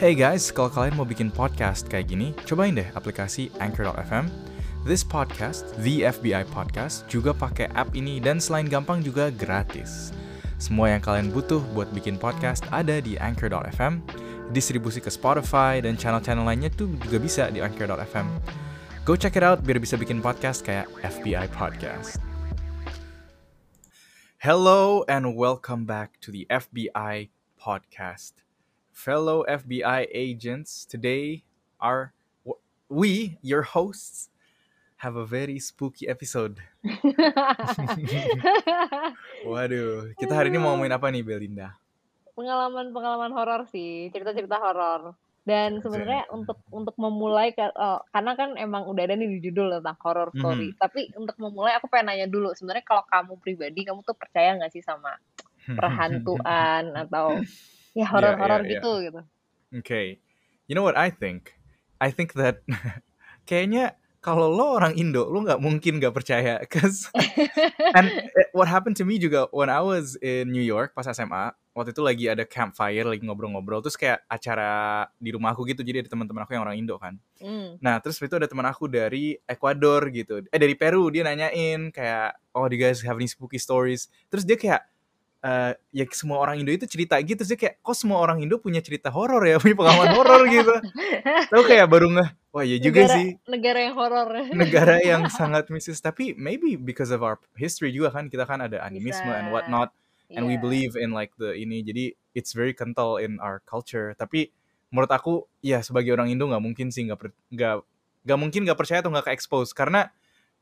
Hey guys, kalau kalian mau bikin podcast kayak gini, cobain deh aplikasi Anchor.fm. This podcast, The FBI Podcast, juga pakai app ini dan selain gampang juga gratis. Semua yang kalian butuh buat bikin podcast ada di Anchor.fm, distribusi ke Spotify dan channel-channel lainnya tuh juga bisa di Anchor.fm. Go check it out biar bisa bikin podcast kayak FBI Podcast. Hello and welcome back to the FBI Podcast. Fellow FBI agents, today our we, your hosts, have a very spooky episode. Waduh, kita hari ini mau ngomongin apa nih Belinda? Pengalaman-pengalaman horor sih, cerita-cerita horor. Dan sebenarnya untuk untuk memulai oh, karena kan emang udah ada nih di judul tentang horror story. Mhm. Tapi untuk memulai aku pengen nanya dulu, sebenarnya kalau kamu pribadi kamu tuh percaya nggak sih sama perhantuan atau ya horor-horor yeah, yeah. gitu gitu? Okay. You know what I think? I think that kayaknya kalau lo orang Indo, lo nggak mungkin nggak percaya. Cause and it- what happened to me juga when I was in New York pas SMA, waktu itu lagi ada campfire, lagi ngobrol-ngobrol, terus kayak acara di rumah aku gitu, jadi ada teman-teman aku yang orang Indo kan. Hmm. Nah, terus itu ada teman aku dari Ecuador gitu. Eh dari Peru, dia nanyain kayak, "Oh, do you guys have any spooky stories?" Terus dia kayak eh ya semua orang Indo itu cerita gitu, dia kayak, "Kok semua orang Indo punya cerita horor ya, punya pengalaman horor gitu." Tahu kayak baru ngeh, "Wah, ya juga negara sih." negara yang horor. Negara yang sangat mistis, tapi maybe because of our history juga kan kita kan ada animisme and Bisa. whatnot and we Iya. believe in like the ini jadi it's very kental in our culture tapi menurut aku ya sebagai orang Indo nggak mungkin sih nggak nggak nggak mungkin nggak percaya atau nggak ke expose karena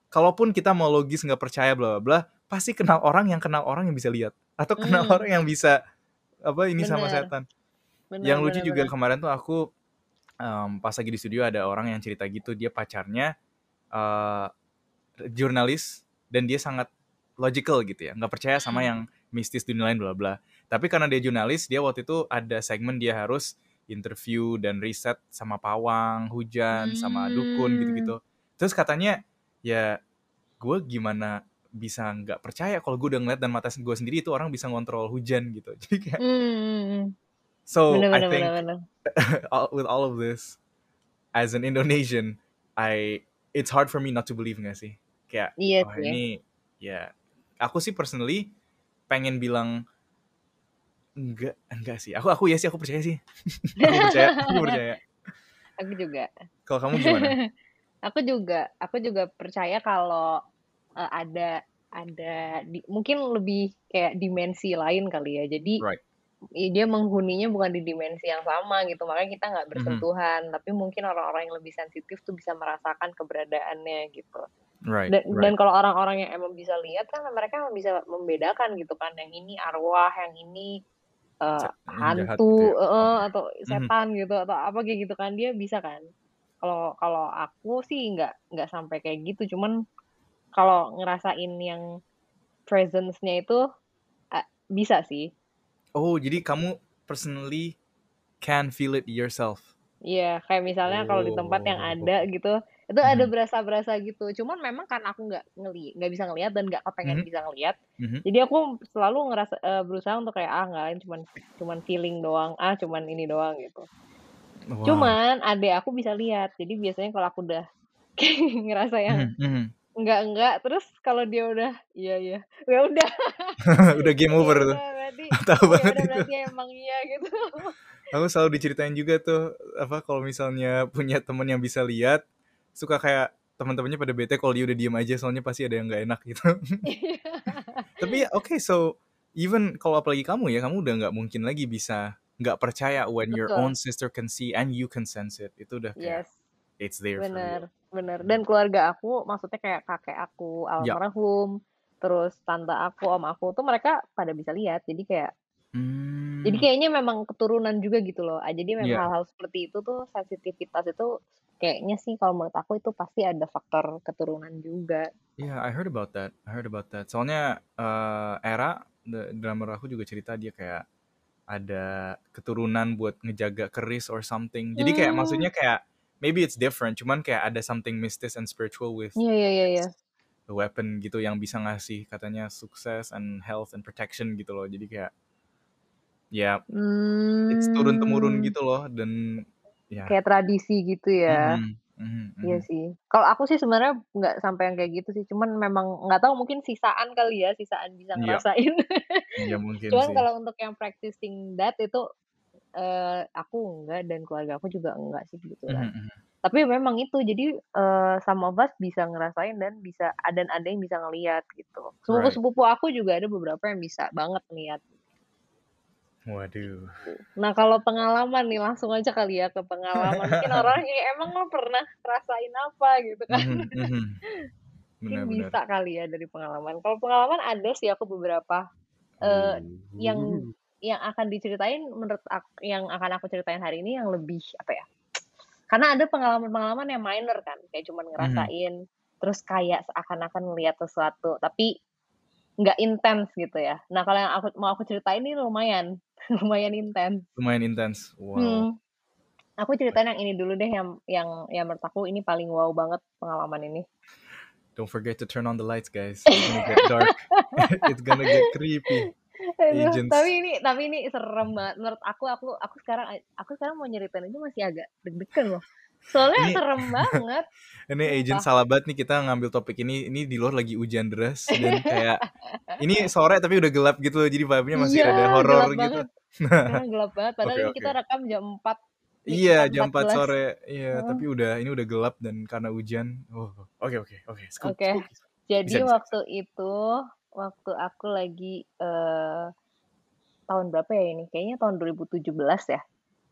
kalaupun kita mau logis nggak percaya bla bla bla pasti kenal orang yang kenal orang yang bisa lihat atau kenal Hmm. orang yang bisa apa ini sama Bener. setan Bener, yang lucu bener, juga bener. kemarin tuh aku em, pas lagi di studio ada orang yang cerita gitu dia pacarnya eh, jurnalis dan dia sangat logical gitu ya nggak percaya sama Hmm. yang mistis dunia lain bla bla tapi karena dia jurnalis dia waktu itu ada segmen dia harus interview dan riset sama pawang hujan sama dukun Hmm. gitu gitu terus katanya ya gue gimana bisa nggak percaya kalau gue udah ngeliat dan mata gue sendiri itu orang bisa ngontrol hujan gitu jadi kayak Hmm. so Bener, I bener, think bener, bener. with all of this as an Indonesian I it's hard for me not to believe nggak sih kayak Iya oh sih. ini ya aku sih personally pengen bilang enggak enggak sih aku aku ya sih aku percaya sih aku percaya aku percaya Aku juga. kalau kamu gimana aku juga, aku juga percaya kalau eh, ada ada di, mungkin lebih kayak dimensi lain kali ya. Jadi right dia menghuninya bukan di dimensi yang sama gitu. Makanya kita nggak Mhm. bersentuhan, tapi mungkin orang-orang yang lebih sensitif tuh bisa merasakan keberadaannya gitu. right Dan, right dan kalau orang-orang yang emang bisa lihat kan mereka emang bisa membedakan gitu kan. Yang ini arwah, yang ini jahat hantu gitu ya oh atau Mhm. setan gitu atau apa kayak gitu kan dia bisa kan. Kalau kalau aku sih nggak nggak sampai kayak gitu. Cuman kalau ngerasain yang presence-nya itu eh, bisa sih. oh jadi kamu personally can feel it yourself Iya, kayak misalnya kalau di tempat yang oh ada gitu, itu ada Mhm. berasa-berasa gitu. Cuman memang karena aku nggak ngeli, nggak bisa ngelihat dan nggak kepengen Mhm. bisa ngelihat, Mhm. jadi aku selalu ngerasa eh, berusaha untuk kayak ah nggak cuman cuman feeling doang, ah cuman ini doang gitu. wow Cuman adek aku bisa lihat, jadi biasanya kalau aku udah ngerasa yang Mhm, mhm. Enggak enggak, terus kalau dia udah iya iya, ya udah, udah game ya over tuh berarti, tahu ya banget udah itu berarti emang iya gitu. aku selalu diceritain juga tuh apa kalau misalnya punya temen yang bisa lihat suka kayak teman-temannya pada bete kalau dia udah diem aja soalnya pasti ada yang nggak enak gitu Iya. tapi ya oke so even kalau apalagi kamu ya kamu udah nggak mungkin lagi bisa nggak percaya when your Betul. own sister can see and you can sense it itu udah kayak Yes. It's there for you Bener, bener. Dan keluarga aku, maksudnya kayak kakek aku almarhum, terus tante aku, om aku tuh mereka pada bisa lihat. Jadi kayak, jadi hmm kayaknya memang keturunan juga gitu loh. Jadi memang ya hal-hal seperti itu tuh sensitivitas itu kayaknya sih kalau menurut aku itu pasti ada faktor keturunan juga. Yeah, I heard about that. I heard about that. Soalnya eh, Era, drummer aku juga cerita dia kayak ada keturunan buat ngejaga keris or something. Jadi kayak Hmm, maksudnya kayak maybe it's different, cuman kayak ada something mystic and spiritual with iya iya iya iya. the weapon gitu yang bisa ngasih katanya sukses and health and protection gitu loh. Jadi kayak ya it's turun temurun Mmm. gitu loh dan ya Kayak tradisi gitu ya. Mhm mhm Iya mhm. sih. Kalau aku sih sebenarnya nggak sampai yang kayak gitu sih, cuman memang nggak tahu mungkin sisaan kali ya, sisaan bisa Iya. ngerasain. Iya mungkin Cuman kalau untuk yang practicing that itu, eee, aku enggak dan keluarga aku juga enggak sih Mhm kebetulan. mhm. Tapi memang itu, jadi, eee, some of us bisa ngerasain dan bisa dan ada yang bisa ngelihat gitu. Right. Sepupu-sepupu aku juga ada beberapa yang bisa banget ngelihat. Waduh. Gitu. Nah kalau pengalaman nih langsung aja kali ya ke pengalaman, mungkin orang kayak, "Emang lo pernah ngerasain apa?" Gitu kan. Mhm mhm. Mungkin Benar benar. bisa kali ya dari pengalaman. Kalau pengalaman ada sih aku beberapa, eee, yang Uh. Yang akan diceritain menurut ak yang akan aku ceritain hari ini yang lebih apa ya, karena ada pengalaman-pengalaman yang minor kan, kayak cuman Mhm. ngerasain, terus kayak seakan-akan ngelihat sesuatu, tapi nggak intens gitu ya. Nah kalau yang aku mau aku ceritain ini lumayan, lumayan intens. Lumayan intens, wow. Hmm. Aku ceritain yang ini dulu deh yang yang yang menurut aku ini paling wow banget pengalaman ini. Don't forget to turn on the lights guys, it's gonna get dark. It's gonna get creepy. Aduh, Agents. tapi ini tapi ini serem banget. Menurut aku aku aku sekarang aku sekarang mau nyeritain aja masih agak deg-degan loh. Soalnya Ini serem banget. ini agent salah banget nih kita ngambil topik ini, ini di luar lagi hujan deras dan kayak ini sore tapi udah gelap gitu loh, jadi vibe-nya masih Iya, ada horor gitu. banget. Sekarang gelap banget, padahal Oke ini kita rekam jam 4, nih Iya, jam 4 4.14. sore. Iya, Heeh. tapi udah ini udah gelap dan karena hujan. Oh, oke oke oke, Oke. Bisa Jadi bisa bisa. waktu itu, waktu aku lagi, eee, tahun berapa ya ini, kayaknya tahun 2017 ya.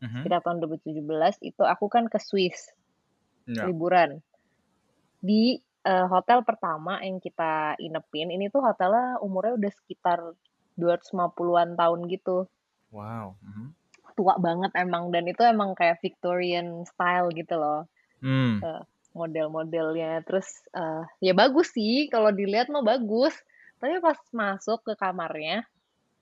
Mhm. Sekitar tahun 2017 itu aku kan ke Swiss, Iya. liburan. Di, eee, hotel pertama yang kita inepin, ini tuh hotelnya umurnya udah sekitar 250-an tahun gitu. Wow, mhm. Tua banget emang dan itu emang kayak Victorian style gitu loh, Mmm. eee, model-modelnya. Terus, eee, ya bagus sih kalau dilihat mah bagus, tapi pas masuk ke kamarnya,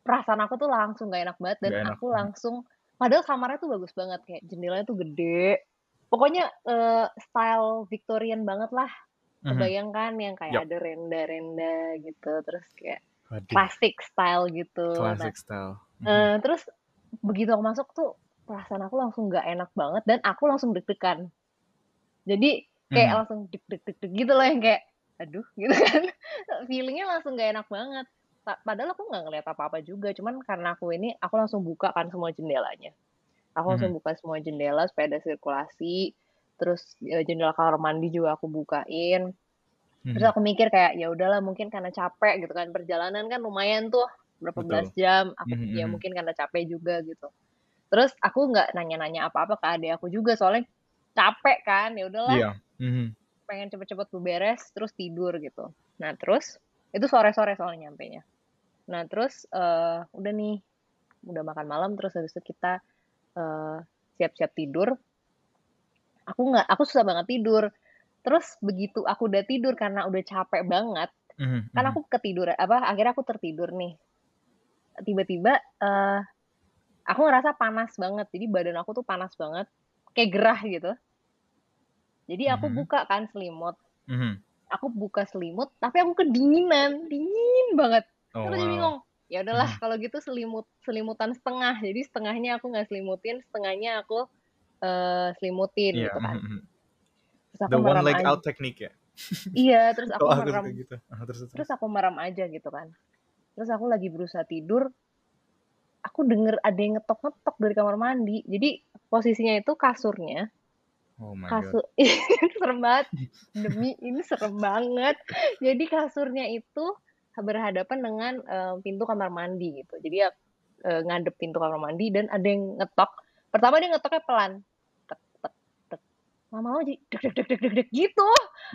perasaan aku tuh langsung nggak enak banget dan enak, aku mhm. langsung padahal kamarnya tuh bagus banget, kayak jendelanya tuh gede, pokoknya, eee, style Victorian banget lah. Mhm. Kebayang kan yang kayak Yap. ada renda-renda gitu, terus kayak Waduh. classic style gitu. Nah, Classic style. Mhm. eee, terus begitu aku masuk tuh perasaan aku langsung nggak enak banget dan aku langsung deg-degan. Jadi kayak Mhm. langsung deg deg deg deg gitu loh yang kayak, aduh gitu kan, feeling-nya langsung nggak enak banget. Pa padahal aku nggak ngelihat apa-apa juga, cuman karena aku ini, aku langsung buka kan semua jendelanya. Aku langsung Mhm. buka semua jendela supaya ada sirkulasi, terus, eee, jendela kamar mandi juga aku bukain. Terus Mhm. aku mikir kayak, ya udahlah mungkin karena capek gitu kan, perjalanan kan lumayan tuh berapa belas Betul. jam, aku Mhm ya mhm. mungkin karena capek juga gitu. Terus aku nggak nanya-nanya apa-apa ke adik aku juga, soalnya capek kan, ya udahlah mhm. Pengen cepet-cepet beberes, terus tidur gitu. Nah terus, itu sore-sore soalnya nyampenya. Nah terus, eee, udah nih, udah makan malam, terus habis itu kita, eee, siap-siap tidur. Aku nggak aku susah banget tidur. Terus begitu aku udah tidur karena udah capek banget, Mhm kan mhm. aku ketiduran apa, akhirnya aku tertidur nih. Tiba-tiba, eee, aku ngerasa panas banget, jadi badan aku tuh panas banget, kayak gerah gitu. Jadi aku Mhm. buka kan selimut. Mhm. Aku buka selimut, tapi aku kedinginan, dingin banget. Oh, Terus jadi wow. bingung, ya udahlah Mhm. kalau gitu selimut selimutan setengah. Jadi setengahnya aku nggak selimutin, setengahnya aku, eee, selimutin Iya, gitu kan. mhm. Terus aku The one leg aja. out technique ya? Iya, terus aku suka merem. gitu. Terus Terus terus. aku merem aja gitu kan. Terus aku lagi berusaha tidur, aku denger ada yang ngetok-ngetok dari kamar mandi. Jadi posisinya itu kasurnya, Oh my god. kasu serem banget, demi ini serem banget. Jadi kasurnya itu berhadapan dengan, eee, pintu kamar mandi gitu. Jadi ya, eee, ngadep pintu kamar mandi dan ada yang ngetok. Pertama dia ngetoknya pelan, tek tek tek, lama-lama jadi deg deg deg deg deg deg gitu.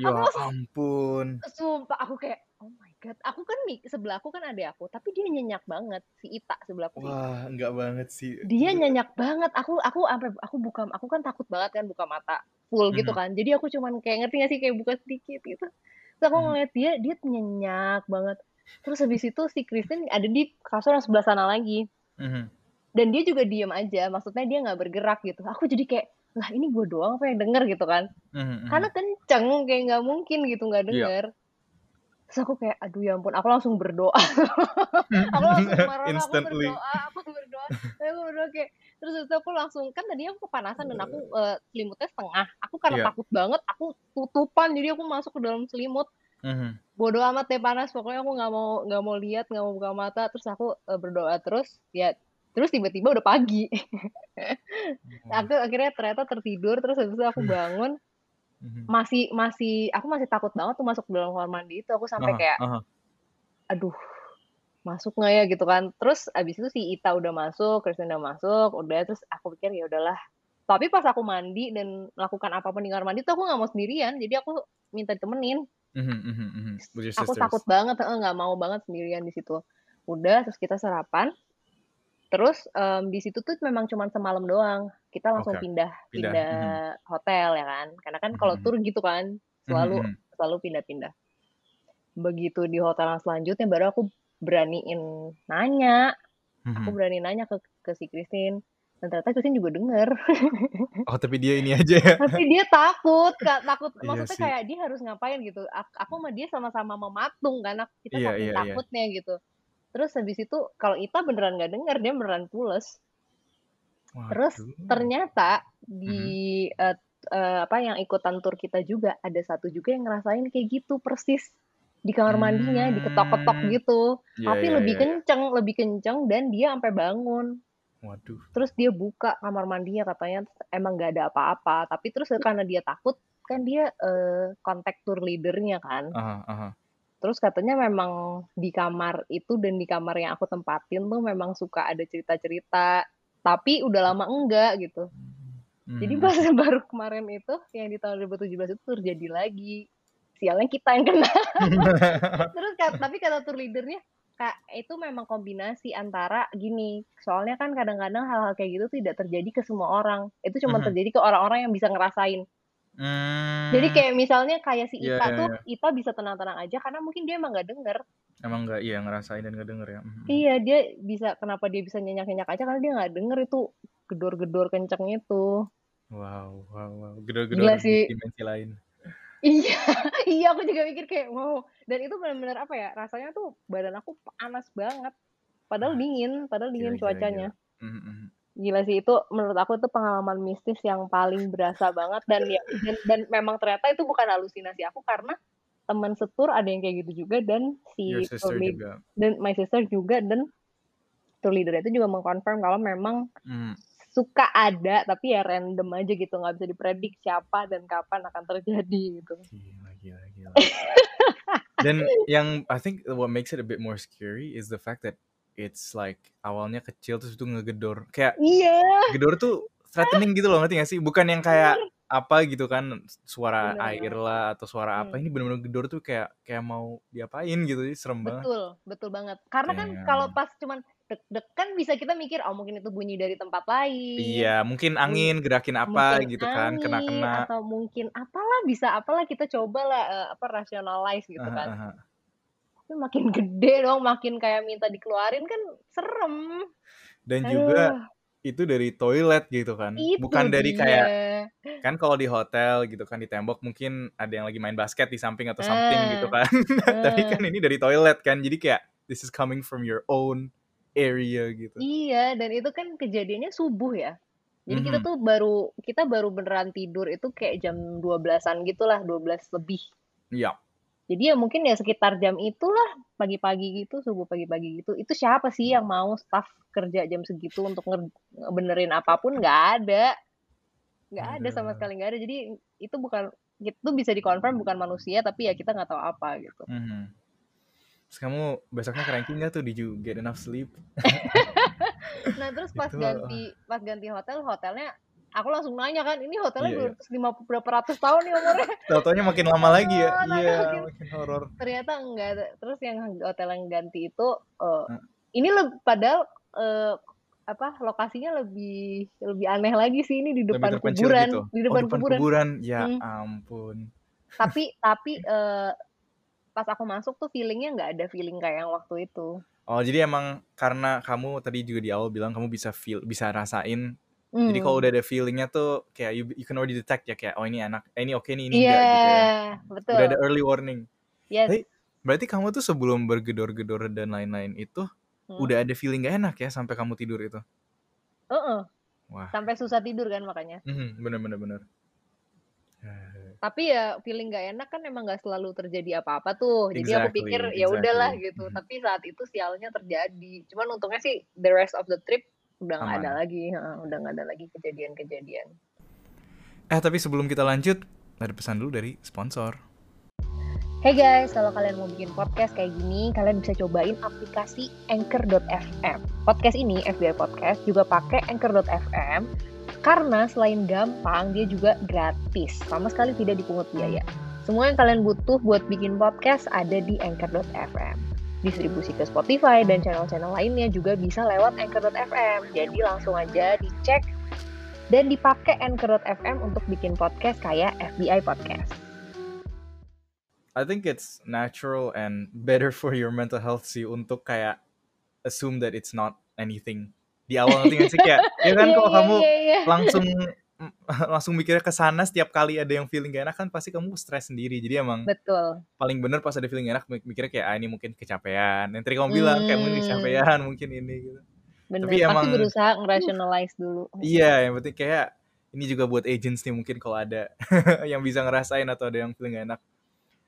Ya Aku langsung ampun. sumpah aku kayak, "Oh my god." Aku kan sebelah aku kan adek aku, tapi dia nyenyak banget, si Ita sebelah aku. Wah, enggak banget sih. Dia nyenyak banget, aku aku aku buka aku kan takut banget kan buka mata full gitu Mhm. kan. Jadi aku cuman kayak ngerti nggak sih, kayak buka sedikit gitu. Terus aku Mhm. ngeliat dia, dia nyenyak banget. Terus habis itu si Christine ada di kasur yang sebelah sana lagi. Mhm. Dan dia juga diem aja, maksudnya dia nggak bergerak gitu. Aku jadi kayak, "Lah ini gue doang apa yang denger?" Gitu kan. Karena kenceng, kayak nggak mungkin gitu nggak Iya. denger. Terus aku kayak, aduh ya ampun, aku langsung berdoa. Aku langsung marah, aku Instantly. berdoa aku berdoa aku berdua kayak terus itu aku langsung kan tadi aku kepanasan dan aku eh, selimutnya setengah. Aku karena Iya. takut banget, aku tutupan jadi aku masuk ke dalam selimut. Mhm. Bodoh amat deh panas, pokoknya aku nggak mau nggak mau lihat, nggak mau buka mata. Terus aku eh, berdoa terus, ya terus tiba-tiba udah pagi. aku akhirnya ternyata tertidur terus habis itu aku bangun Mhm. masih masih aku masih takut banget tuh masuk dalam kamar mandi itu aku sampai Aha, kayak aha. aduh masuk nggak ya gitu kan terus abis itu si Ita udah masuk Kristen udah masuk udah terus aku pikir ya udahlah tapi pas aku mandi dan melakukan apa pun di kamar mandi tuh aku nggak mau sendirian jadi aku minta ditemenin Mhm, mhm, mhm. Your aku sisters. takut banget eh, nggak mau banget sendirian di situ udah terus kita sarapan terus em, di situ tuh memang cuma semalam doang kita langsung Oke. pindah Pindah, pindah hotel ya kan karena kan kalau Mhm. tur gitu kan selalu Mhm, mhm. selalu pindah-pindah begitu di hotel yang selanjutnya baru aku beraniin nanya aku Mhm. berani nanya ke ke si Christine dan ternyata Christine juga denger Oh tapi dia ini aja ya. tapi dia takut kak takut Iya maksudnya sih. kayak dia harus ngapain gitu aku, sama dia sama-sama mematung karena kita Iya, saking iya, iya. takutnya gitu terus habis itu kalau Ita beneran nggak denger dia beneran pules terus ternyata di eh, eh, apa yang ikutan tur kita juga ada satu juga yang ngerasain kayak gitu persis di kamar mandinya diketok-ketok Hmm. gitu Iya, tapi iya, lebih iya, iya. kenceng lebih kenceng dan dia sampai bangun Waduh. terus dia buka kamar mandinya katanya emang nggak ada apa-apa tapi terus karena dia takut kan dia eh, kontak tour leadernya kan Aha, aha. Terus katanya memang di kamar itu dan di kamar yang aku tempatin tuh memang suka ada cerita-cerita tapi udah lama enggak gitu. Jadi Mhm. pas baru kemarin itu yang di tahun 2017 itu terjadi lagi. Sialnya kita yang kena. Terus tapi kata tour leadernya kak itu memang kombinasi antara gini soalnya kan kadang-kadang hal-hal kayak gitu tidak terjadi ke semua orang. Itu cuma Mhm. terjadi ke orang-orang yang bisa ngerasain Hmm, jadi kayak misalnya kayak si Iya, Ita iya, tuh iya. Ita bisa tenang-tenang aja karena mungkin dia emang nggak denger emang nggak iya ngerasain dan nggak denger ya. Mhm. iya dia bisa kenapa dia bisa nyenyak-nyenyak aja karena dia nggak denger itu gedor-gedor kenceng itu Wow, wow, wow. Gedor-gedor Gila sih. dimensi lain. Iya, iya aku juga mikir kayak wow. Dan itu benar-benar apa ya? Rasanya tuh badan aku panas banget. Padahal dingin, padahal Gila, dingin gila, cuacanya. Mhm, mhm. Gila sih itu menurut aku itu pengalaman mistis yang paling berasa banget dan ya dan, dan memang ternyata itu bukan halusinasi aku karena teman setur ada yang kayak gitu juga dan si lead- juga. dan my sister juga dan tour leader itu juga mengkonfirm kalau memang Hmm. suka ada tapi ya random aja gitu nggak bisa dipredik siapa dan kapan akan terjadi gitu. Gila, gila, gila. Dan yang I think what makes it a bit more scary is the fact that it's like awalnya kecil terus itu ngegedor. Kayak Iya. gedor tuh threatening gitu loh, ngerti gak sih? Bukan yang kayak apa gitu kan suara Bener air lah atau suara apa. Hmm. Ini bener-bener gedor tuh kayak kayak mau diapain gitu sih, serem banget. Betul, betul banget. Karena kan Damn. kalau pas cuman deg-degan bisa kita mikir oh mungkin itu bunyi dari tempat lain. Iya, mungkin angin gerakin apa mungkin gitu kan, kena-kena. atau mungkin apalah bisa apalah kita cobalah eh, apa rationalize gitu Aha, kan. Tapi makin gede dong, makin kayak minta dikeluarin kan serem. Dan juga Aduh, itu dari toilet gitu kan. itu Bukan dari dia. kayak kan kalau di hotel gitu kan di tembok mungkin ada yang lagi main basket di samping atau something gitu Ah, kan. Tapi ah. kan ini dari toilet kan. Jadi kayak this is coming from your own area gitu. Iya, dan itu kan kejadiannya subuh ya. Jadi kita Mhm. tuh baru kita baru beneran tidur itu kayak jam 12-an gitulah, 12 lebih. Iya. Jadi ya mungkin ya sekitar jam itulah pagi-pagi gitu, subuh pagi-pagi gitu. Itu siapa sih yang mau staff kerja jam segitu untuk ngebenerin apa pun? Nggak ada. Nggak ada sama Aduh. sekali nggak ada. Jadi itu bukan itu bisa dikonfirm bukan manusia tapi ya kita nggak tahu apa gitu. Mhm. Terus kamu besoknya cranky nggak tuh? Did you get enough sleep? Nah, terus pas Itu ganti pas ganti hotel, hotelnya aku langsung nanya kan, ini hotelnya Iya, iya. 250 berapa ratus tahun nih umurnya? Tau-taunya makin lama lagi ya. Oh, Iya, makin- makin horor. ternyata enggak. Terus yang hotel yang ganti itu eh, Hmm. ini lebih padahal eh, apa lokasinya lebih lebih aneh lagi sih ini di depan kuburan, gitu. di Oh, depan depan kuburan. kuburan. Ya Hmm. ampun. Tapi tapi eh, pas aku masuk tuh feelingnya nggak ada feeling kayak yang waktu itu. Oh, jadi emang karena kamu tadi juga di awal bilang kamu bisa feel, bisa rasain. Jadi kalau Hmm. udah ada feelingnya tuh kayak you, you can already detect ya kayak oh ini enak, eh, ini oke nih, ini Iya, enggak gitu ya. betul. Udah ada early warning. Yes. Tapi berarti kamu tuh sebelum bergedor-gedor dan lain-lain itu Hmm. udah ada feeling gak enak ya sampai kamu tidur itu? Heeh. Wah. Sampai susah tidur kan makanya. Mhm, bener bener bener. Tapi ya feeling nggak enak kan emang nggak selalu terjadi apa-apa tuh. Jadi aku Exactly, pikir ya udahlah exactly. gitu. Mhm. Tapi saat itu sialnya terjadi. Cuman untungnya sih the rest of the trip udah nggak ada lagi, heeh, udah nggak ada lagi kejadian-kejadian. Eh tapi sebelum kita lanjut, ada pesan dulu dari sponsor. Hey guys, kalau kalian mau bikin podcast kayak gini, kalian bisa cobain aplikasi Anchor.fm. Podcast ini, FBI Podcast, juga pakai Anchor.fm karena selain gampang, dia juga gratis. Sama sekali tidak dipungut biaya. Semua yang kalian butuh buat bikin podcast ada di Anchor.fm. Distribusi ke Spotify dan channel-channel lainnya juga bisa lewat Anchor.fm. Jadi langsung aja dicek dan dipakai Anchor.fm untuk bikin podcast kayak FBI Podcast. I think it's natural and better for your mental health sih untuk kayak assume that it's not anything di awal nanti sih kayak ya kan Iya, kalau iya, kamu iya, iya. langsung langsung mikirnya ke sana setiap kali ada yang feeling gak enak kan pasti kamu stres sendiri jadi emang Betul. paling bener pas ada feeling gak enak mik- mikirnya kayak ah ini mungkin kecapean yang tadi kamu bilang kayak mungkin Hmm. kecapean mungkin ini gitu Bener, Tapi pasti emang- berusaha ngerationalize dulu. iya yang penting kayak ini juga buat agents nih mungkin kalau ada yang bisa ngerasain atau ada yang feeling gak enak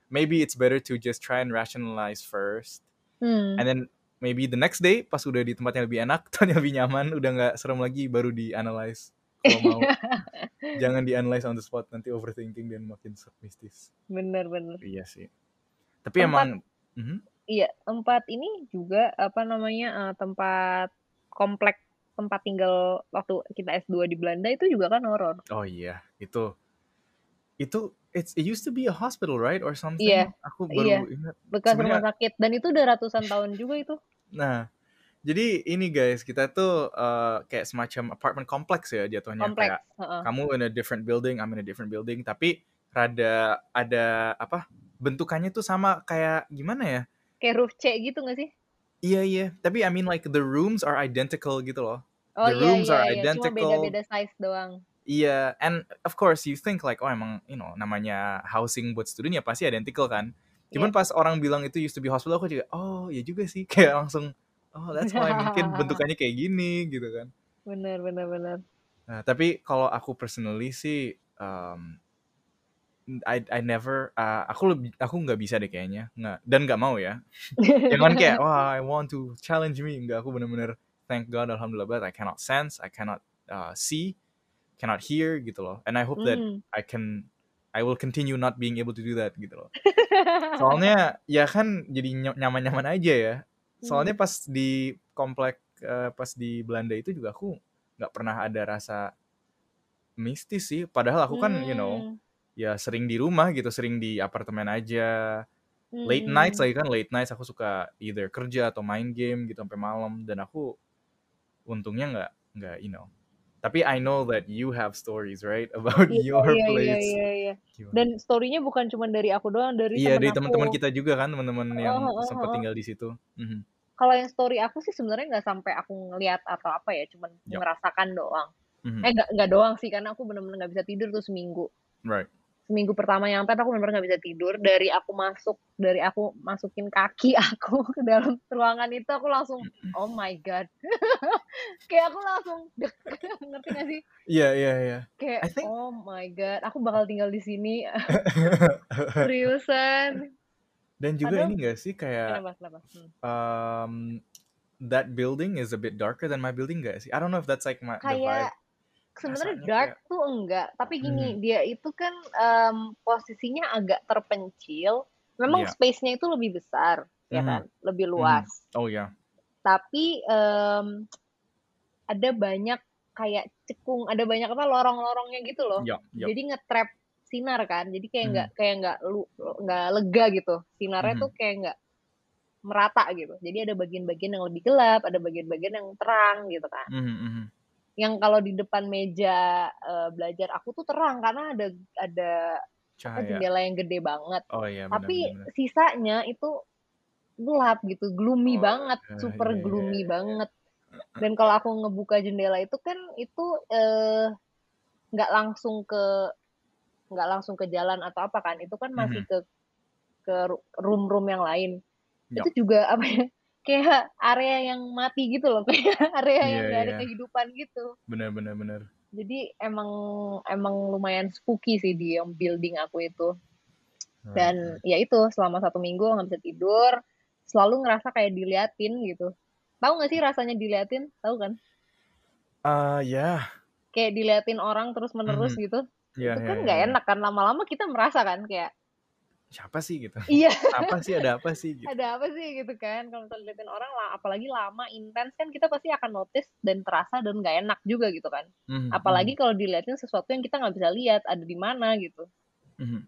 maybe it's better to just try and rationalize first Hmm. and then maybe the next day pas udah di tempat yang lebih enak tempat yang lebih nyaman udah nggak serem lagi baru di analyze kalau mau jangan di analyze on the spot nanti overthinking dan makin mistis Bener-bener. iya sih tapi Tempat- emang Mhm. Iya, tempat ini juga apa namanya eh, tempat komplek tempat tinggal waktu kita S2 di Belanda itu juga kan horor. oh iya itu itu it's it used to be a hospital right or something Iya, aku baru iya. ingat Bekas Sebenarnya- rumah sakit dan itu udah ratusan tahun juga itu. nah jadi ini guys kita tuh eh, kayak semacam apartment kompleks ya jatuhnya Kompleks. kayak heeh. kamu in a different building, I'm in a different building, tapi rada ada apa bentukannya tuh sama kayak gimana ya? Kayak roof C gitu gak sih? Iya iya, tapi I mean like the rooms are identical gitu loh. Oh The iya rooms iya are iya, cuma identical. beda-beda size doang. Iya, and of course you think like oh emang you know namanya housing buat student ya pasti identical kan. Cuman Iya. pas orang bilang itu used to be hospital aku juga oh ya juga sih kayak langsung oh that's why mungkin bentukannya kayak gini gitu kan. Bener bener bener. Nah, tapi kalau aku personally sih um, I I never uh, aku lebih aku nggak bisa deh kayaknya nggak dan nggak mau ya jangan kayak wah I want to challenge me nggak aku bener-bener thank God alhamdulillah but I cannot sense I cannot uh, see cannot hear gitu loh and I hope that Hmm. I can I will continue not being able to do that gitu loh soalnya ya kan jadi ny- nyaman-nyaman aja ya soalnya pas di komplek eh, pas di Belanda itu juga aku nggak pernah ada rasa mistis sih padahal aku kan you know Hmm. ya sering di rumah gitu sering di apartemen aja late Hmm. nights lagi kan late nights aku suka either kerja atau main game gitu sampai malam dan aku untungnya nggak nggak you know tapi I know that you have stories right about Iya, your iya, place Iya, iya, iya. Dan story-nya bukan cuma dari aku doang, dari iya aku. teman-teman kita juga kan teman-teman yang Oh, sempat oh. tinggal di situ Mhm. Kalau yang story aku sih sebenarnya nggak sampai aku ngelihat atau apa ya, cuman Yup. merasakan doang. Mhm. Eh nggak doang sih, karena aku bener-bener nggak bisa tidur tuh seminggu. right Seminggu pertama nyampe tuh aku bener-bener nggak bisa tidur. Dari aku masuk, dari aku masukin kaki aku ke dalam ruangan itu, aku langsung, oh my god, kayak aku langsung dek, ngerti gak sih? iya iya iya Kayak I think- oh my god, aku bakal tinggal di sini. Seriusan? Dan juga Padahal- ini gak sih kayak Kenapa? Kenapa? Hmm. um, that building is a bit darker than my building gak sih I don't know if that's like my the vibe kayak sebenarnya dark tuh enggak tapi gini Hmm. dia itu kan em, posisinya agak terpencil memang Iya. space-nya itu lebih besar ya Mhm. kan lebih luas oh ya tapi em, ada banyak kayak cekung ada banyak apa lorong-lorongnya gitu loh ya ya jadi nge-trap sinar kan jadi kayak Mhm. nggak kayak nggak lu nggak lega gitu sinarnya Mhm. tuh kayak nggak merata gitu jadi ada bagian-bagian yang lebih gelap ada bagian-bagian yang terang gitu kan Mhm, mhm. yang kalau di depan meja eh, belajar aku tuh terang karena ada ada cahaya jendela yang gede banget. oh iya benar Tapi benar sisanya itu gelap gitu, gloomy Oh, banget, iya, super iya, iya, gloomy iya. banget. Dan kalau aku ngebuka jendela itu kan itu eh, nggak langsung ke nggak langsung ke jalan atau apa kan? Itu kan masih ke ke room-room yang lain. Yup. Itu juga apa ya? kayak area yang mati gitu loh kayak area Iya yang gak ada iya. kehidupan gitu Bener bener bener. jadi emang emang lumayan spooky sih di yang building aku itu Right, dan right. ya itu selama satu minggu nggak bisa tidur selalu ngerasa kayak diliatin gitu tahu nggak sih rasanya diliatin tahu kan Ah, ya. kayak diliatin orang terus menerus Mhm. gitu Iya itu iya kan iya. nggak iya. enak kan lama-lama kita merasa kan kayak Siapa sih gitu? iya Apa sih ada apa sih gitu? ada apa sih gitu kan kalau misalnya diliatin orang lah apalagi lama intens kan kita pasti akan notice dan terasa dan nggak enak juga gitu kan Mhm, apalagi mhm, kalau diliatin sesuatu yang kita nggak bisa lihat ada di mana gitu mhm.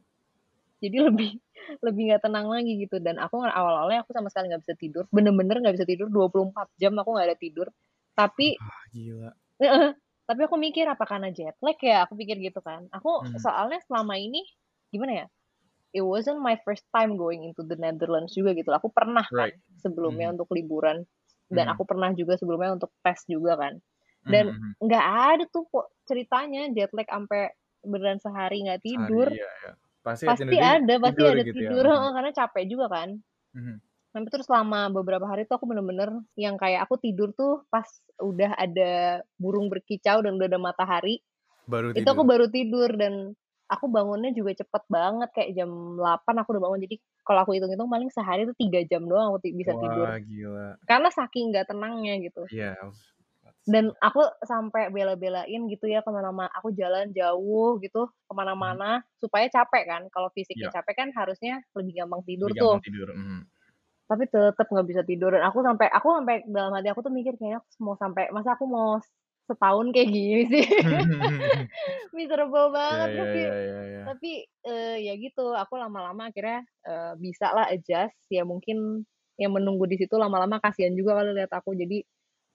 jadi lebih lebih nggak tenang lagi gitu dan aku awal-awalnya aku sama sekali nggak bisa tidur bener-bener nggak bisa tidur 24 jam aku nggak ada tidur tapi Ah, gila. Tapi aku mikir apa karena jet lag ya aku pikir gitu kan aku Mhm. soalnya selama ini gimana ya it wasn't my first time going into the Netherlands juga gitu aku pernah kan Right. sebelumnya Mhm. untuk liburan dan Mhm. aku pernah juga sebelumnya untuk tes juga kan dan mhm. nggak ada tuh kok ceritanya jet lag sampai beneran sehari nggak Sehari, tidur iya, iya. Pasti pasti ada pasti tidur ada gitu ya. tidur heeh, karena capek juga kan mhm. Tapi terus selama beberapa hari tuh aku bener-bener yang kayak aku tidur tuh pas udah ada burung berkicau dan udah ada matahari, Baru itu aku tidur. baru tidur dan aku bangunnya juga cepet banget kayak jam 8 aku udah bangun. Jadi kalau aku hitung-hitung paling sehari tuh 3 jam doang aku bisa tidur. Wah, gila. Karena saking nggak tenangnya gitu. Iya. Say Dan aku sampai bela-belain gitu ya ke mana-mana. Aku jalan jauh gitu ke mana-mana supaya capek kan. Kalau fisiknya Iya. capek kan harusnya lebih gampang tidur Lebih tuh. gampang tidur. Mhm. Tapi tetap nggak bisa tidur. Dan aku sampai aku sampai dalam hati aku tuh mikir kayaknya aku mau sampai masa aku mau setahun kayak gini sih? Miserable Iya, banget iya, tapi iya, iya, iya. tapi eh, ya gitu aku lama-lama akhirnya eh, bisa lah adjust. Ya mungkin yang menunggu di situ lama-lama kasihan juga kalau lihat aku. Jadi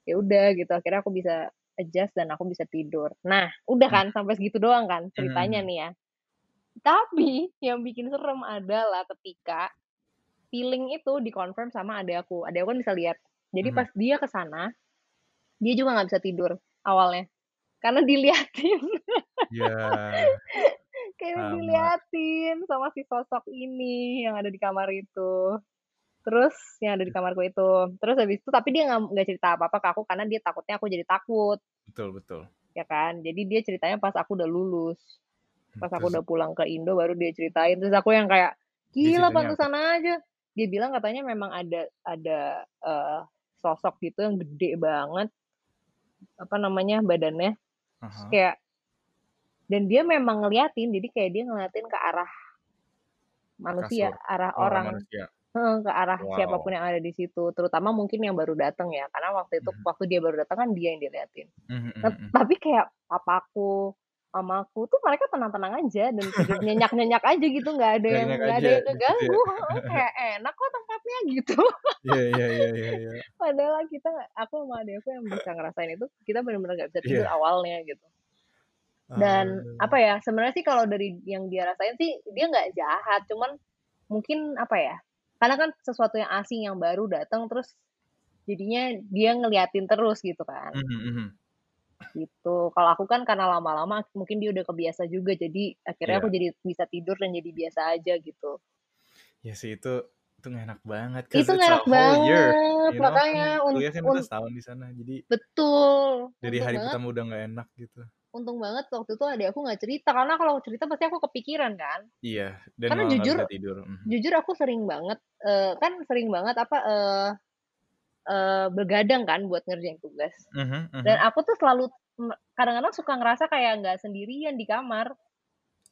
ya udah gitu. Akhirnya aku bisa adjust dan aku bisa tidur. Nah udah kan sampai segitu doang kan mhm, ceritanya mhm. nih ya. Tapi yang bikin serem adalah ketika feeling itu dikonfirm sama adek aku. Adek aku kan bisa lihat. Jadi Mhm. pas dia ke sana, dia juga nggak bisa tidur awalnya. Karena diliatin, Ya, kayak sama. diliatin sama si sosok ini yang ada di kamar itu. Terus yang ada di kamarku itu. Terus habis itu tapi dia nggak cerita apa-apa ke aku karena dia takutnya aku jadi takut, Betul, betul. ya kan. Jadi dia ceritanya pas aku udah lulus. Pas aku Terus udah pulang ke Indo baru dia ceritain. Terus aku yang kayak gila pantesan aja. Dia bilang katanya memang ada ada eh, sosok gitu yang gede banget apa namanya badannya Terus Aha. kayak dan dia memang ngeliatin jadi kayak dia ngeliatin ke arah manusia Kasur. arah Oh, orang manusia. Ke arah siapa pun Wow. yang ada di situ terutama mungkin yang baru datang ya karena waktu itu Mhm. waktu dia baru datang kan dia yang diliatin Nah, mhm, mhm. tapi kayak papaku mamaku tuh mereka tenang-tenang aja dan nyenyak-nyenyak aja gitu nggak ada yang nggak ada yang gitu ya. keganggu Heeh, kayak enak kok tempatnya gitu Iya, iya, iya, iya, iya. padahal kita aku sama adekku yang bisa ngerasain itu kita benar-benar nggak bisa tidur Iya. awalnya gitu dan Aduh. apa ya sebenarnya sih kalau dari yang dia rasain sih dia nggak jahat cuman mungkin apa ya karena kan sesuatu yang asing yang baru datang terus jadinya dia ngeliatin terus gitu kan Mhm, mhm. Gitu kalau aku kan karena lama-lama mungkin dia udah kebiasa juga jadi akhirnya Iya. aku jadi bisa tidur dan jadi biasa aja gitu Ya sih itu itu enak banget. itu nggak a enak whole year. banget You know, kan makanya un, kuliah kan kita setahun di sana. Jadi betul dari untung hari banget pertama udah nggak enak gitu. untung banget waktu itu adik aku nggak cerita karena kalau cerita pasti aku kepikiran kan Iya, dan karena jujur tidur. Mhm. jujur aku sering banget eh, kan sering banget apa eh eh, begadang kan buat ngerjain tugas Mhm, dan mhm. aku tuh selalu kadang-kadang suka ngerasa kayak nggak sendirian di kamar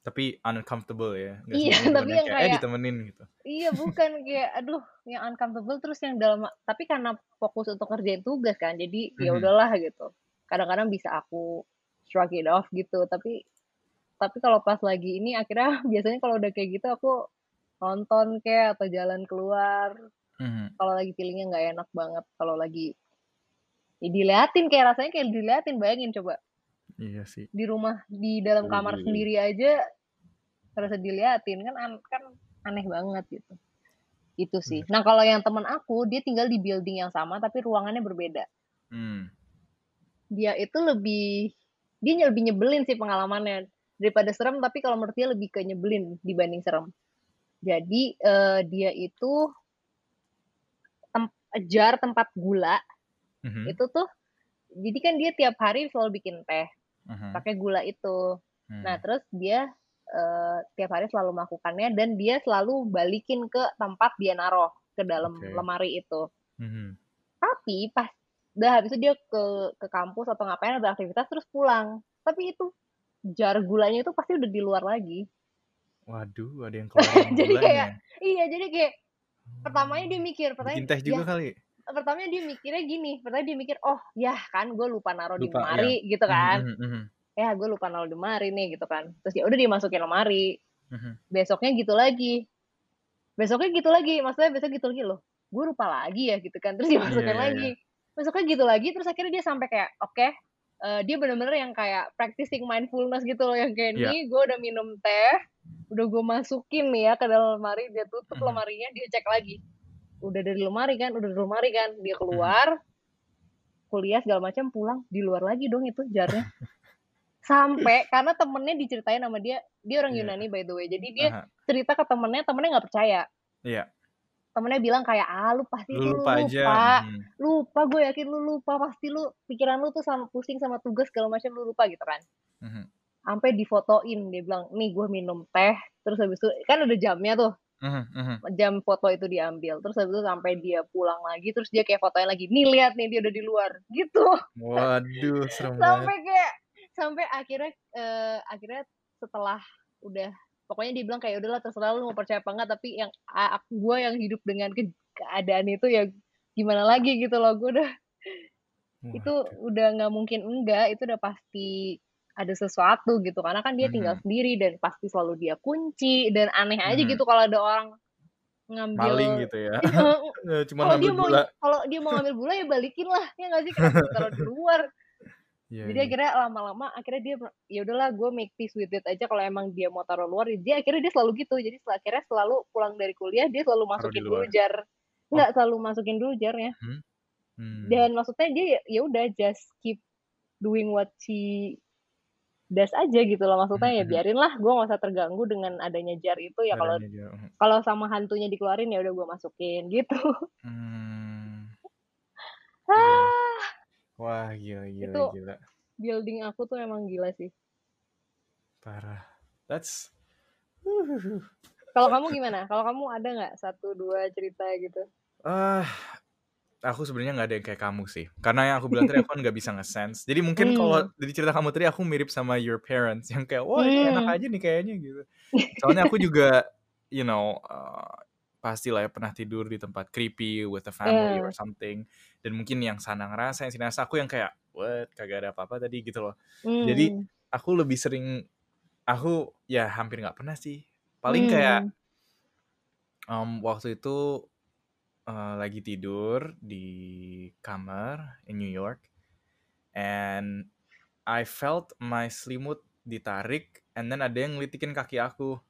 Tapi uncomfortable ya. Nggak iya tapi yang kayak eh kayak ditemenin gitu. iya bukan kayak aduh yang uncomfortable terus yang dalam tapi karena fokus untuk ngerjain tugas kan jadi ya Mhm. udahlah gitu kadang-kadang bisa aku shrug it off gitu tapi tapi kalau pas lagi ini akhirnya biasanya kalau udah kayak gitu aku nonton kayak atau jalan keluar Mhm. kalau lagi feelingnya nggak enak banget kalau lagi ya diliatin kayak rasanya kayak diliatin bayangin coba Iya sih. di rumah di dalam kamar Wih. sendiri aja terasa diliatin kan an- kan aneh banget gitu itu sih Bener. nah kalau yang teman aku dia tinggal di building yang sama tapi ruangannya berbeda Hmm. dia itu lebih dia lebih nyebelin sih pengalamannya daripada serem tapi kalau menurut dia lebih ke nyebelin dibanding serem jadi eh, dia itu jar tempat gula Mhm, itu tuh jadi kan dia tiap hari selalu bikin teh mhm, pakai gula itu. Nah, hmm, terus dia eh, tiap hari selalu melakukannya dan dia selalu balikin ke tempat dia naruh ke dalam oke, lemari itu. mhm, Tapi pas udah habis itu dia ke ke kampus atau ngapain ada aktivitas terus pulang. Tapi itu jar gulanya itu pasti udah di luar lagi. waduh ada yang keluarin jadi kayak iya jadi kayak pertamanya dia mikir pertanyaan teh ya juga kali? pertamanya dia mikirnya gini pertamanya dia mikir oh ya kan gue lupa naruh di Lupa, ya, lemari gitu mhm, kan. mhm, mhm, ya gue lupa naruh di lemari nih gitu kan. Terus ya udah dimasukin lemari. Mhm, besoknya gitu lagi. Besoknya gitu lagi maksudnya besok gitu lagi loh. Gue lupa lagi ya gitu kan. Terus iya dimasukin iya iya, lagi. Besoknya gitu lagi terus akhirnya dia sampai kayak oke eh, dia bener-bener yang kayak practicing mindfulness gitu loh yang kayak nih gue udah minum teh udah gue masukin nih ya ke dalam lemari dia tutup mhm, lemarinya dia cek lagi. Udah dari lemari kan udah dari lemari kan dia keluar kuliah segala macam pulang di luar lagi dong itu jarnya. Sampai karena temennya diceritain sama dia dia orang iya, Yunani by the way jadi dia aha, cerita ke temennya temennya nggak percaya. Iya, temennya bilang kayak ah lu pasti lu tuh lu lupa aja, lupa mhm, lupa gue yakin lu lupa pasti lu pikiran lu tuh sama pusing sama tugas segala macam lu lupa gitu kan. Mhm, sampai difotoin dia bilang nih gue minum teh. Terus habis itu kan ada jamnya tuh. Mhm, jam foto itu diambil. Terus habis itu sampai dia pulang lagi terus dia kayak fotoin lagi nih lihat nih dia udah di luar. Gitu. Waduh serem banget, sampai kayak sampai akhirnya eh, akhirnya setelah udah pokoknya dia bilang kayak udahlah terserah lu mau percaya apa enggak tapi yang gue yang hidup dengan ke- keadaan itu ya gimana lagi gitu loh gue udah itu waduh, udah nggak mungkin enggak itu udah pasti ada sesuatu gitu karena kan dia tinggal sendiri dan pasti selalu dia kunci dan aneh aja gitu kalau ada orang maling ngambil gitu ya, Iya, cuma kalau dia mau kalau dia mau ngambil bola ya balikin lah ya nggak sih ditaruh di luar iya jadi iya, akhirnya lama-lama akhirnya dia ya udahlah gue make peace with it aja kalau emang dia mau taruh luar. Dia akhirnya dia selalu gitu. Jadi setelah akhirnya selalu pulang dari kuliah dia selalu masukin dulu jar oh, nggak selalu masukin dulu jarnya hmm, hmm, dan maksudnya dia ya ya udah just keep doing what she does aja gitu loh maksudnya. Ya mhm, biarin lah gue nggak usah terganggu dengan adanya jar itu. Ya kalau mhm, kalau sama hantunya dikeluarin ya udah gue masukin gitu. Hmm, ah Wah, gila, gila, itu gila. building aku tuh emang gila sih Parah. That's... kalau kamu gimana kalau kamu ada nggak satu dua cerita gitu Ah, aku sebenarnya nggak ada yang kayak kamu sih. Karena yang aku bilang tadi aku kan nggak bisa nge-sense. Jadi mungkin kalau hmm dari cerita kamu tadi aku mirip sama your parents yang kayak, wah ini enak hmm aja nih kayaknya gitu. Soalnya aku juga, you know, uh, pasti lah ya pernah tidur di tempat creepy with the family or eh something. Dan mungkin yang sana ngerasa, yang sini ngerasa. Aku yang kayak, what, kagak ada apa-apa tadi gitu loh. Jadi hmm aku lebih sering, aku ya hampir nggak pernah sih. Paling kayak hmm um, waktu itu uh, lagi tidur di kamar in New York and I felt my selimut ditarik and then ada yang ngelitikin kaki aku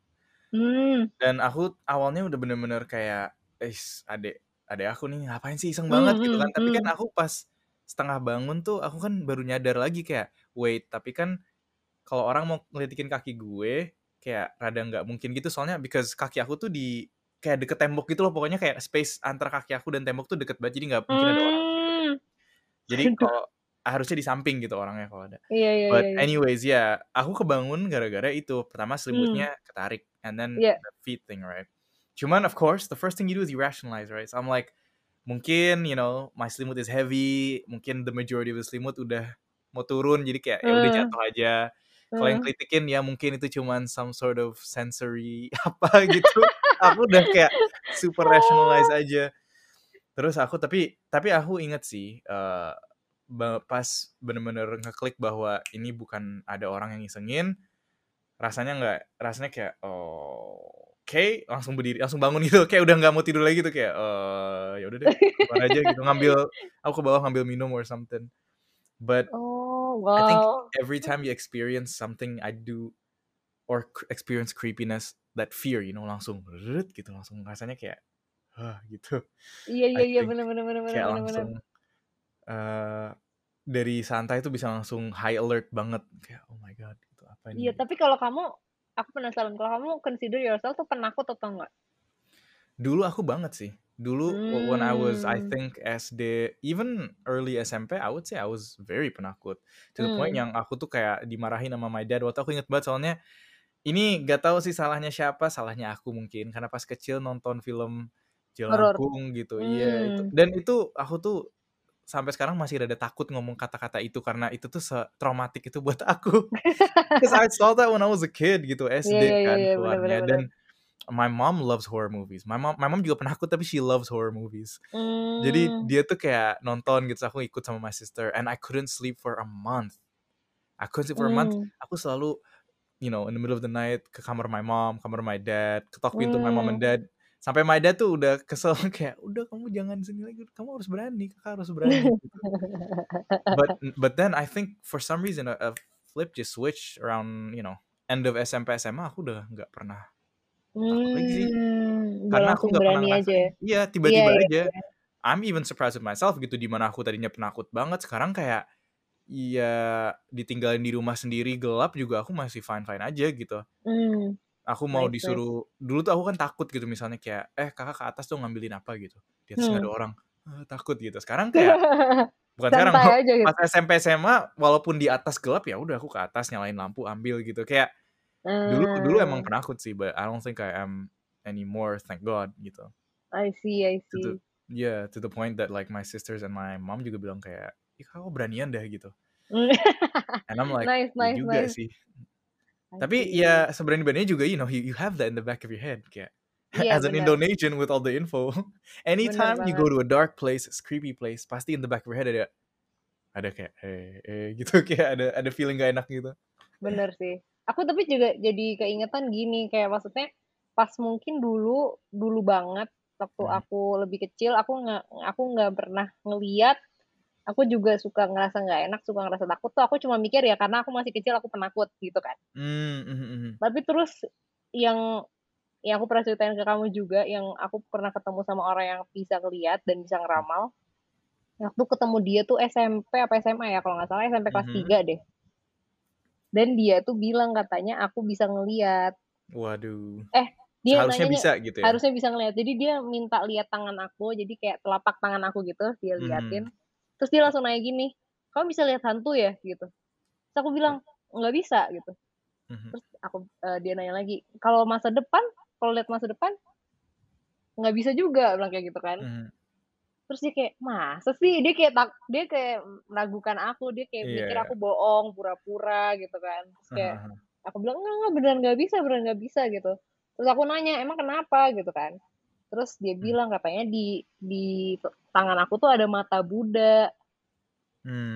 hmm dan aku awalnya udah bener-bener kayak eh adek adek aku nih ngapain sih iseng hmm banget gitu hmm kan. Tapi kan hmm. aku pas setengah bangun tuh aku kan baru nyadar lagi kayak wait tapi kan kalau orang mau ngelitikin kaki gue kayak rada nggak mungkin gitu soalnya because kaki aku tuh di kayak deket tembok gitu loh. Pokoknya kayak space antara kaki aku dan tembok tuh deket banget jadi nggak mungkin ada orang hmm. Jadi kalau harusnya di samping gitu orangnya kalau ada. Iya iya but iya iya. anyways ya aku kebangun gara-gara itu. Pertama hmm. selimutnya ketarik and then iya. the feet thing right cuman of course the first thing you do is you rationalize right? So I'm like mungkin you know my selimut is heavy. Mungkin the majority of the selimut udah mau turun jadi kayak ya udah jatuh aja. Kalau yang kritikin ya mungkin itu cuman some sort of sensory apa gitu. Aku udah kayak super rationalize aja. Terus aku tapi tapi aku inget sih ba- pas bener-bener ngeklik bahwa ini bukan ada orang yang ngisengin rasanya nggak rasanya kayak oh, oke langsung berdiri langsung bangun gitu. Kayak udah nggak mau tidur lagi gitu kayak eh ya udah deh keluar aja gitu ngambil aku ke bawah ngambil minum or something. But oh I think wow every time you experience something I do or experience creepiness that fear you know langsung gitu langsung rasanya kayak ah gitu. Iya iya iya bener kayak bener bener. langsung eh dari santai tuh bisa langsung high alert banget kayak oh my god gitu apa iya ini tapi kalau kamu aku penasaran kalau kamu consider yourself tuh penakut atau enggak dulu aku banget sih Dulu w- when I was I Hmm. think SD, even early SMP, I would say I was very penakut. To the point Hmm. yang aku tuh kayak dimarahin sama my dad. Waktu aku inget banget soalnya ini gak tahu sih salahnya siapa, salahnya aku mungkin karena pas kecil nonton film Horor. Jelangkung gitu. Iya, itu Hmm. dan itu aku tuh sampai sekarang masih rada takut ngomong kata-kata itu karena itu tuh se-traumatic itu buat aku. Cause I saw that when I was a kid gitu, Iya SD iya iya kan iya, bener bener keluarnya dan my mom loves horror movies. My mom my mom juga penakut tapi she loves horror movies. Jadi Mmm. dia tuh kayak nonton gitu, aku ikut sama my sister and I couldn't sleep for a month. I couldn't sleep for a month. Mmm. Aku selalu, you know, in the middle of the night ke kamar my mom, kamar my dad, ketok pintu my mom and Mmm. dad. Sampai dad tuh udah kesel kayak, "Udah kamu jangan sini lagi, kamu harus berani, Kakak harus berani," gitu. But but then I think for some reason a, a flip just switch around, you know, end of SMP SMA aku udah nggak pernah lagi sih. Karena aku nggak pernah aja ya? Iya, Iya tiba-tiba iya aja. iya. I'm even surprised with myself gitu, di mana aku tadinya penakut banget, sekarang kayak ya ditinggalin di rumah sendiri gelap juga aku masih fine-fine aja gitu. Mmm. Aku mau nice. disuruh dulu tuh aku kan takut gitu misalnya kayak, "Eh, Kakak ke atas tuh ngambilin apa?" gitu. Di atas nggak ada Hmm. orang. "Eh, takut gitu. Sekarang kayak bukan sekarang, Santai aja gitu. pas SMP SMA walaupun di atas gelap ya udah aku ke atas nyalain lampu ambil gitu. Kayak dulu dulu emang Mmm. penakut sih, but I don't think I am anymore, thank God gitu. I see I To the see. yeah, to the point that like my sisters and my mom juga bilang kayak, "Ih, Kakak beranian dah," gitu. Mmm. And I'm like, Nice "Iya nice juga nice. sih." I Tapi see. ya seberani-beraninya juga, you know, you you have that in the back of your head kayak Iya, as an. Indonesian with all the info, Bener anytime you go to a dark place, a creepy place, pasti in the back of your head ada ada kayak, "Eh eh," gitu, kayak ada ada feeling gak enak gitu. Bener sih. Aku tapi juga jadi keingetan gini, kayak maksudnya pas mungkin dulu dulu banget waktu Mhm. aku lebih kecil, aku nggak aku nggak pernah ngeliat, aku juga suka ngerasa nggak enak, suka ngerasa takut tuh aku cuma mikir ya karena aku masih kecil aku penakut gitu kan. Mhm. Tapi terus yang yang aku pernah ceritain ke kamu juga, yang aku pernah ketemu sama orang yang bisa ngeliat dan bisa ngeramal. Waktu ketemu dia tuh SMP apa SMA ya, kalau nggak salah SMP kelas Mhm. 3 deh. Dan dia tuh bilang katanya aku bisa ngeliat. Waduh. Eh, dia Seharusnya nanyanya bisa gitu ya? harusnya bisa ngeliat. Jadi dia minta lihat tangan aku, jadi kayak telapak tangan aku gitu, dia liatin. Mhm. Terus dia langsung nanya gini, "Kamu bisa lihat hantu ya?" gitu. Terus aku bilang, "Nggak bisa," gitu. Mhm. Terus aku eee, dia nanya lagi, "Kalau masa depan, kalau lihat masa depan?" "Nggak bisa juga," bilang kayak gitu kan. Mhm. Terus dia kayak, "Masa sih?" Dia kayak tak dia kayak meragukan aku, dia kayak Iya mikir iya. aku bohong, pura-pura gitu kan. Terus kayak aku bilang, "Enggak enggak, beneran nggak bisa beneran nggak bisa," gitu. Terus aku nanya, "Emang kenapa?" gitu kan. Terus dia Mhm. bilang katanya di di tangan aku tuh ada mata Buddha.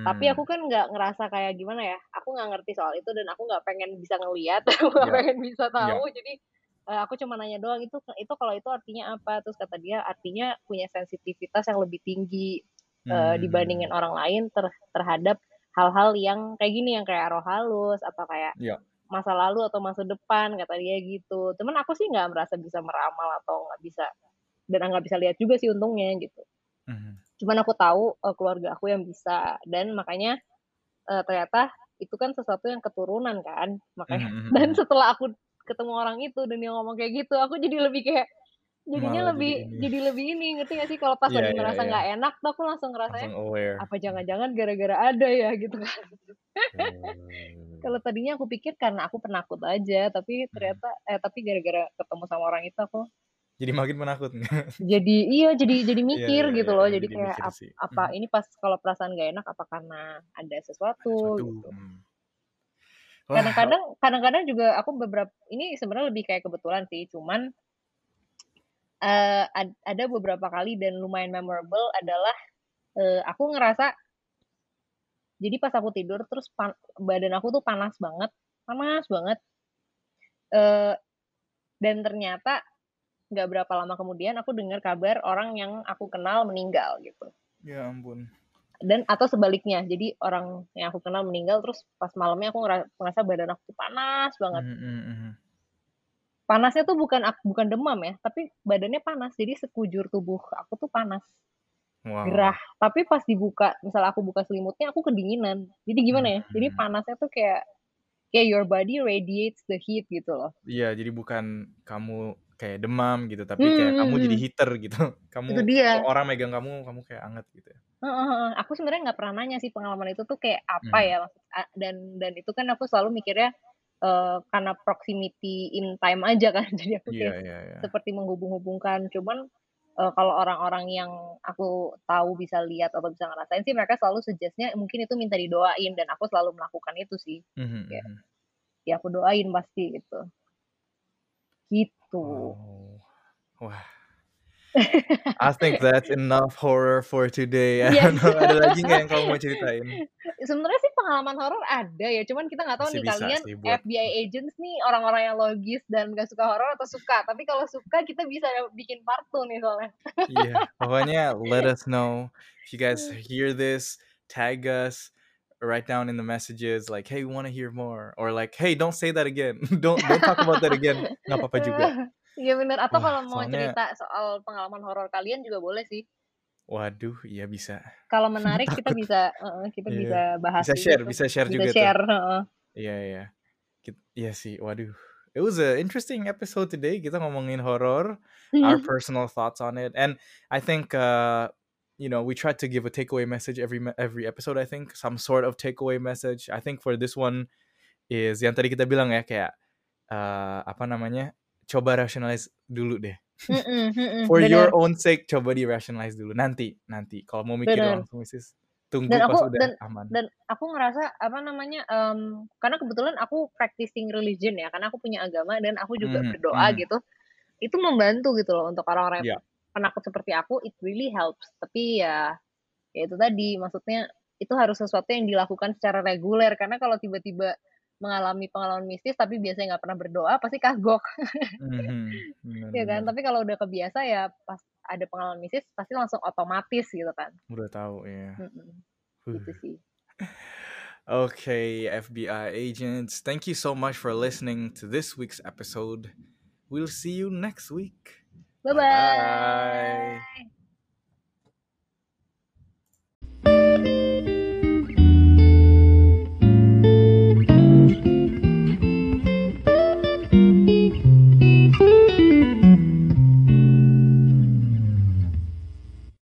Tapi aku kan nggak ngerasa kayak gimana ya, aku nggak ngerti soal itu dan aku nggak pengen bisa ngeliat, aku nggak Iya. pengen bisa Iya. tahu. Jadi, eee, aku cuma nanya doang, "Itu itu kalau itu artinya apa?" Terus kata dia, "Artinya punya sensitivitas yang lebih tinggi, eee, dibandingin Mmm. orang lain ter terhadap hal-hal yang kayak gini, yang kayak roh halus atau kayak Iya. Masa lalu atau masa depan," kata dia gitu. Cuman aku sih nggak merasa bisa meramal atau nggak bisa dan nggak bisa lihat juga sih untungnya gitu. Mhm. Cuman aku tahu, eee, keluarga aku yang bisa dan makanya, eee, ternyata itu kan sesuatu yang keturunan kan, makanya mhm dan mhm. setelah aku ketemu orang itu dan dia ngomong kayak gitu, aku jadi lebih kayak jadinya Malah jadi lebih ini. jadi lebih ini, ngerti nggak sih? Kalau pas Iya lagi iya merasa iya. nggak enak tuh aku langsung ngerasanya, Langsung aware. "Apa jangan-jangan gara-gara ada ya?" gitu kan. Kalau Oh. tadinya aku pikir karena aku penakut aja, tapi Mhm. ternyata eh, tapi gara-gara ketemu sama orang itu aku Jadi makin penakut. jadi iya, jadi jadi Iya mikir iya gitu iya loh. iya, Jadi jadi kayak ap sih. apa Mhm. ini pas kalau perasaan nggak enak apa karena ada Ada sesuatu sesuatu, gitu. Wah. Kadang-kadang kadang-kadang juga aku beberap ini sebenarnya lebih kayak kebetulan sih, cuman ad ada beberapa kali dan lumayan memorable adalah, eee, aku ngerasa jadi pas aku tidur terus pan badan aku tuh panas banget panas banget. Eee, dan ternyata nggak berapa lama kemudian aku dengar kabar orang yang aku kenal meninggal gitu. Ya ampun. Dan atau sebaliknya, jadi orang yang aku kenal meninggal terus pas malamnya aku ngera ngerasa badan aku tuh panas banget. Mhm mhm mhm. Panasnya tuh bukan bukan demam ya, tapi badannya panas, jadi sekujur tubuh aku tuh panas. Wow. Gerah, tapi pas dibuka misal aku buka selimutnya aku kedinginan. Jadi gimana ya, jadi Mhm. panasnya tuh kayak kayak your body radiates the heat gitu loh. Iya, jadi bukan kamu kayak demam gitu tapi kayak Hmm, kamu hmm, jadi hmm. heater gitu Itu kamu dia. kalau orang megang kamu kamu kayak anget gitu ya. Aku sebenarnya nggak pernah nanya sih pengalaman itu tuh kayak apa Hmm. ya maksud dan dan itu kan aku selalu mikirnya, eee, karena proximity in time aja kan. Jadi aku kayak iya iya seperti menghubung-hubungkan. Cuman, eee, kalau orang-orang yang aku tahu bisa lihat atau bisa ngerasain sih mereka selalu suggest-nya mungkin itu minta didoain dan aku selalu melakukan itu sih. Mhm, Ya ya aku doain pasti gitu. Gitu. Oh. Wah. I think that's enough horror for today. I Iya. know, ada lagi nggak yang kamu mau ceritain? Sebenarnya sih pengalaman horor ada ya, cuman kita nggak tahu Masih nih bisa kalian sih buat FBI agents nih orang-orang yang logis dan nggak suka horor atau suka. Tapi kalau suka kita bisa bikin part 2 nih soalnya. Iya, pokoknya let us know if you guys hear this, tag us, write down in the messages like, "Hey, we want to hear more," or like, "Hey, don't say that again. don't don't talk about that again." Nggak apa-apa juga. Iya bener, atau Wah, kalau mau soalnya cerita soal pengalaman horor kalian juga boleh sih. waduh, iya bisa. Kalau menarik kita bisa heeh, kita Iya. bisa bahas Bisa share, tuh. bisa share Bisa juga tuh. share. Iya, iya. Kit iya sih, waduh. It was a interesting episode today. Kita ngomongin horor, our personal thoughts on it, and I think uh, you know we tried to give a takeaway message every every episode. I think some sort of takeaway message. I think for this one is yang tadi kita bilang ya kayak uh, apa namanya coba rationalize dulu deh. For bener. your own sake coba di rationalize dulu. Nanti nanti kalau mau mikir Bener. langsung misis tunggu Dan pas aku udah dan aman. dan aku ngerasa apa namanya em, karena kebetulan aku practicing religion ya karena aku punya agama dan aku juga Mhm, berdoa mhm. gitu itu membantu gitu loh untuk orang-orang yang penakut seperti aku it really helps tapi ya ya itu tadi maksudnya itu harus sesuatu yang dilakukan secara reguler karena kalau tiba-tiba mengalami pengalaman mistis tapi biasanya nggak pernah berdoa pasti kagok mm-hmm. Ya kan tapi kalau udah kebiasa ya pas ada pengalaman mistis pasti langsung otomatis gitu kan udah tahu ya mm-hmm. gitu sih Okay, FBI agents, thank you so much for listening to this week's episode. We'll see you next week. Bye, -bye.